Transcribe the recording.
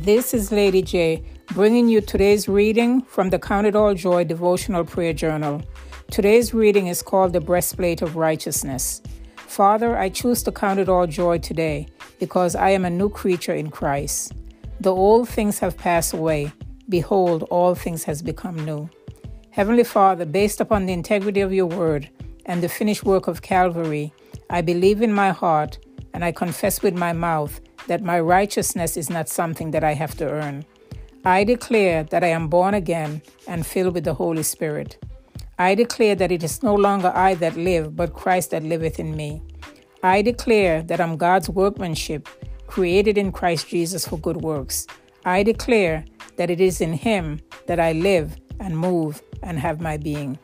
This is Lady J bringing you today's reading from the Count It All Joy devotional prayer journal. Today's reading is called The Breastplate of Righteousness. Father, I choose to count it all joy today because I am a new creature in Christ. The old things have passed away. Behold, all things has become new. Heavenly Father, based upon the integrity of your word and the finished work of Calvary, I believe in my heart and I confess with my mouth that my righteousness is not something that I have to earn. I declare that I am born again and filled with the Holy Spirit. I declare that it is no longer I that live, but Christ that liveth in me. I declare that I'm God's workmanship, created in Christ Jesus for good works. I declare that it is in Him that I live and move and have my being.